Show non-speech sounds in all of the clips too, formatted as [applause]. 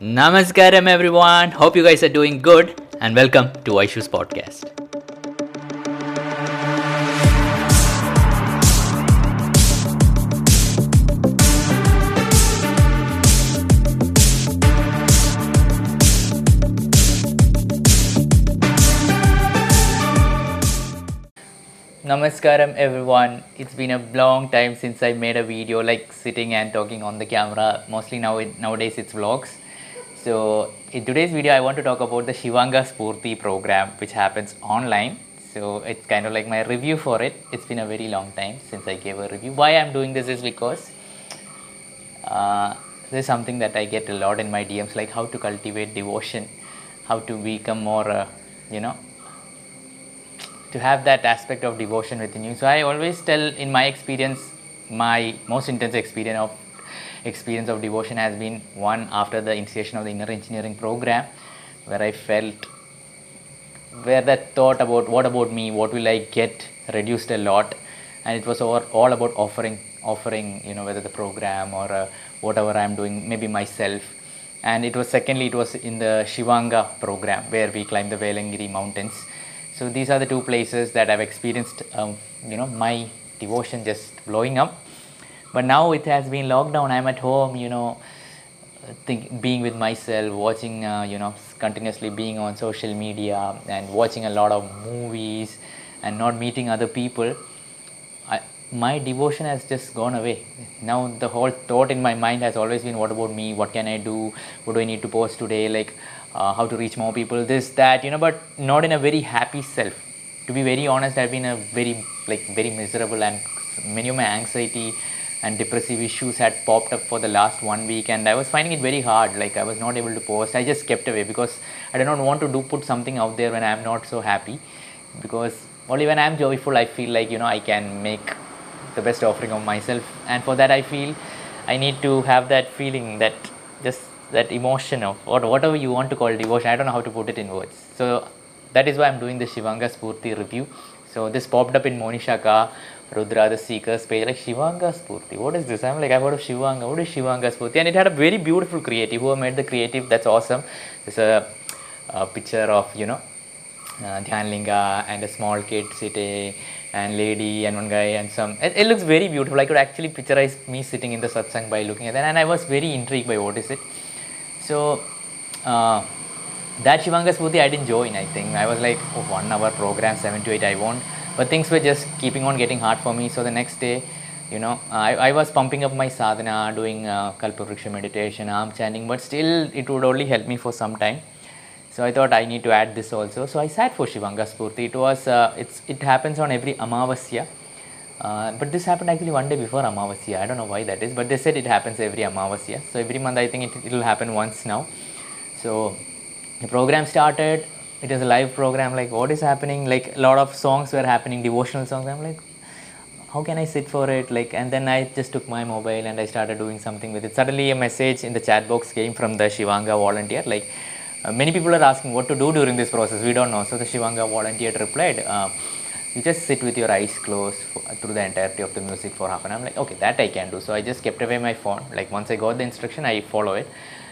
Namaskaram, everyone. Hope you guys are doing good, and welcome to Aishu's podcast. Namaskaram, everyone. It's been a long time since I made a video like sitting and talking on the camera. Mostly now nowadays it's vlogs. So in today's video, I want to talk about the Shivanga Spurti program, which happens online. So it's kind of like my review for it. It's been a very long time since I gave a review. Why I'm doing this is because uh, there's something that I get a lot in my DMs, like how to cultivate devotion, how to become more, uh, you know, to have that aspect of devotion within you. So I always tell, in my experience, my most intense experience of experience of devotion has been one after the initiation of the inner engineering program, where I felt where that thought about what about me, what will I get reduced a lot, and it was all, all about offering, offering, you know, whether the program or uh, whatever I'm doing, maybe myself. And it was secondly, it was in the Shivanga program where we climbed the Velliangiri mountains so these are the two places that I've experienced, um, you know, my devotion just blowing up. But now it has been lockdown. I'm at home, you know, think, being with myself, watching, uh, you know, continuously being on social media and watching a lot of movies and not meeting other people. I, my devotion has just gone away. Now the whole thought in my mind has always been, what about me? What can I do? What do I need to post today? Like uh, how to reach more people, this, that, you know, but not in a very happy self. To be very honest, I've been a very, like, very miserable and many of my anxiety and depressive issues had popped up for the last one week and I was finding it very hard. Like, I was not able to post. I just kept away because I did not want to do put something out there when I'm not so happy. Because only when I'm joyful, I feel like, you know, I can make the best offering of myself. And for that, I feel I need to have that feeling that just that emotion of or whatever you want to call devotion. I don't know how to put it in words. So that is why I'm doing the Shivanga Spurti review. So this popped up in Monishaka, Rudra the Seekers page, like Shivanga Spurti. What is this? I'm like, I've heard of Shivanga. What is Shivanga Spurti? And it had a very beautiful creative. Who made the creative? That's awesome. It's a, a picture of, you know, uh, Dhyanalinga and a small kid sitting and lady and one guy and some it, it, looks very beautiful i could actually picturize me sitting in the satsang by looking at that and i was very intrigued by what is it so uh, that Shivanga Spurti I didn't join. I think I was like oh, one hour program, seven to eight. I won't. But things were just keeping on getting hard for me. So the next day, you know, I, I was pumping up my sadhana, doing uh, Kalpavriksha meditation, arm chanting, but still it would only help me for some time. So I thought I need to add this also. So I sat for Shivanga Spurti. It was uh, it's it happens on every Amavasya. Uh, but this happened actually one day before Amavasya. I don't know why that is, but they said it happens every Amavasya. So every month I think it will happen once now. So the program started. It is a live program. Like what is happening? Like a lot of songs were happening, devotional songs. I'm like, how can I sit for it? Like, and then I just took my mobile and I started doing something with it. Suddenly a message in the chat box came from the Shivanga volunteer. Like, uh, many people are asking what to do during this process. We don't know. So the Shivanga volunteer replied. Uh, you just sit with your eyes closed for, through the entirety of the music for half an hour. I'm like, okay, that I can do. So I just kept away my phone. Like once I got the instruction, I follow it,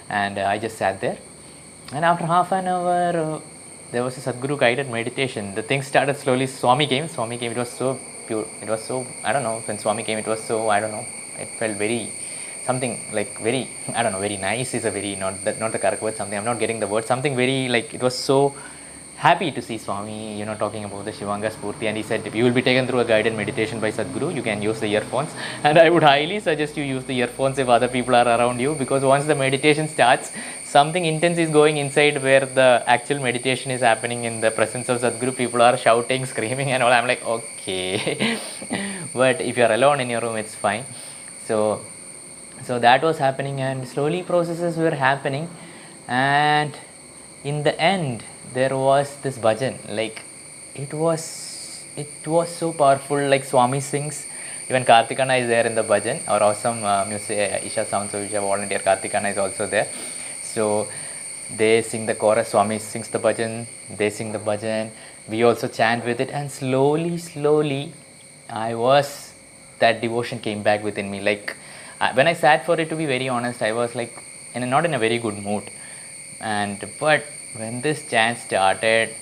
and uh, I just sat there. And after half an hour, uh, there was a Sadhguru guided meditation. The thing started slowly. Swami came. Swami came. It was so pure. It was so I don't know. When Swami came, it was so I don't know. It felt very something like very I don't know. Very nice is a very not not the correct word. Something I'm not getting the word. Something very like it was so happy to see Swami, you know, talking about the Shivanga Spurti and he said, you will be taken through a guided meditation by Sadhguru, you can use the earphones. And I would highly suggest you use the earphones if other people are around you because once the meditation starts, something intense is going inside where the actual meditation is happening in the presence of Sadhguru. People are shouting, [laughs] screaming and all. I'm like, okay. [laughs] but if you're alone in your room, it's fine. So, so that was happening and slowly processes were happening and in the end there was this bhajan like it was it was so powerful like swami sings. Even kartikana is there in the bhajan. Our awesome uh, music uh, isha sound Isha volunteer kartikana is also there. So they sing the chorus swami sings the bhajan they sing the bhajan. We also chant with it and slowly slowly i was that devotion came back within me. Like uh, when i sat for it to be very honest i was like not in a very good mood. And but when this chant started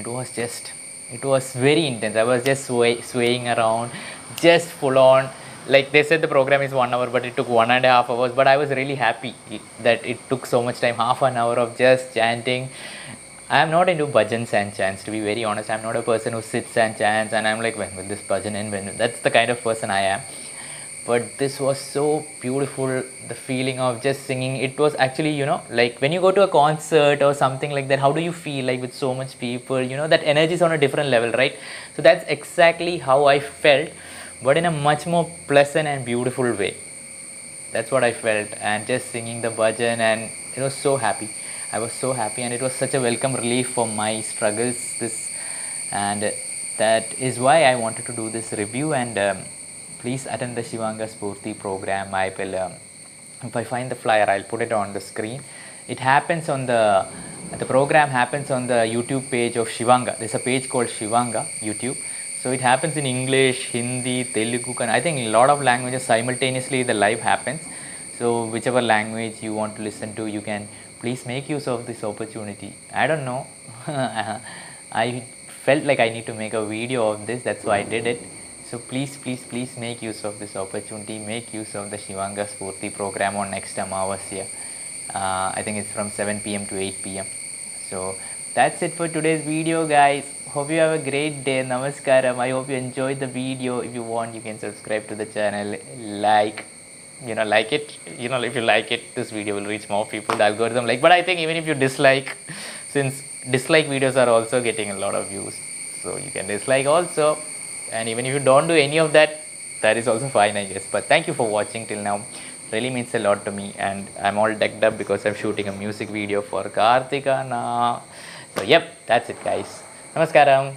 it was just it was very intense. I was just sway, swaying around just full on. Like they said the program is one hour but it took one and a half hours. But i was really happy that it took so much time half an hour of just chanting. I am not into bhajans and chants to be very honest. I'm not a person who sits and chants and i'm like when will this bhajan end? When that's the kind of person i am but this was so beautiful the feeling of just singing. It was actually you know like when you go to a concert or something like that how do you feel like with so much people? You know that energy is on a different level right? So that's exactly how i felt but in a much more pleasant and beautiful way. That's what i felt and just singing the bhajan and it was so happy. I was so happy and it was such a welcome relief for my struggles this and that is why i wanted to do this review and um, please attend the Shivanga Spurti program. I will, um, if I find the flyer, I'll put it on the screen. It happens on the, the program happens on the YouTube page of Shivanga. There's a page called Shivanga YouTube. So it happens in English, Hindi, Telugu, and I think a lot of languages simultaneously the live happens. So whichever language you want to listen to, you can please make use of this opportunity. I don't know. [laughs] I felt like I need to make a video of this. That's why I did it. So please, please, please make use of this opportunity. Make use of the Shivanga Spurti program on next Amavasya. Uh, I think it's from 7 p.m. to 8 p.m. So that's it for today's video, guys. Hope you have a great day. Namaskaram. I hope you enjoyed the video. If you want, you can subscribe to the channel, like, you know, like it. You know, if you like it, this video will reach more people. The algorithm like, but I think even if you dislike, since dislike videos are also getting a lot of views, so you can dislike also and even if you don't do any of that that is also fine i guess. But thank you for watching till now. Really means a lot to me and i'm all decked up because i'm shooting a music video for kartika now. So yep that's it guys. Namaskaram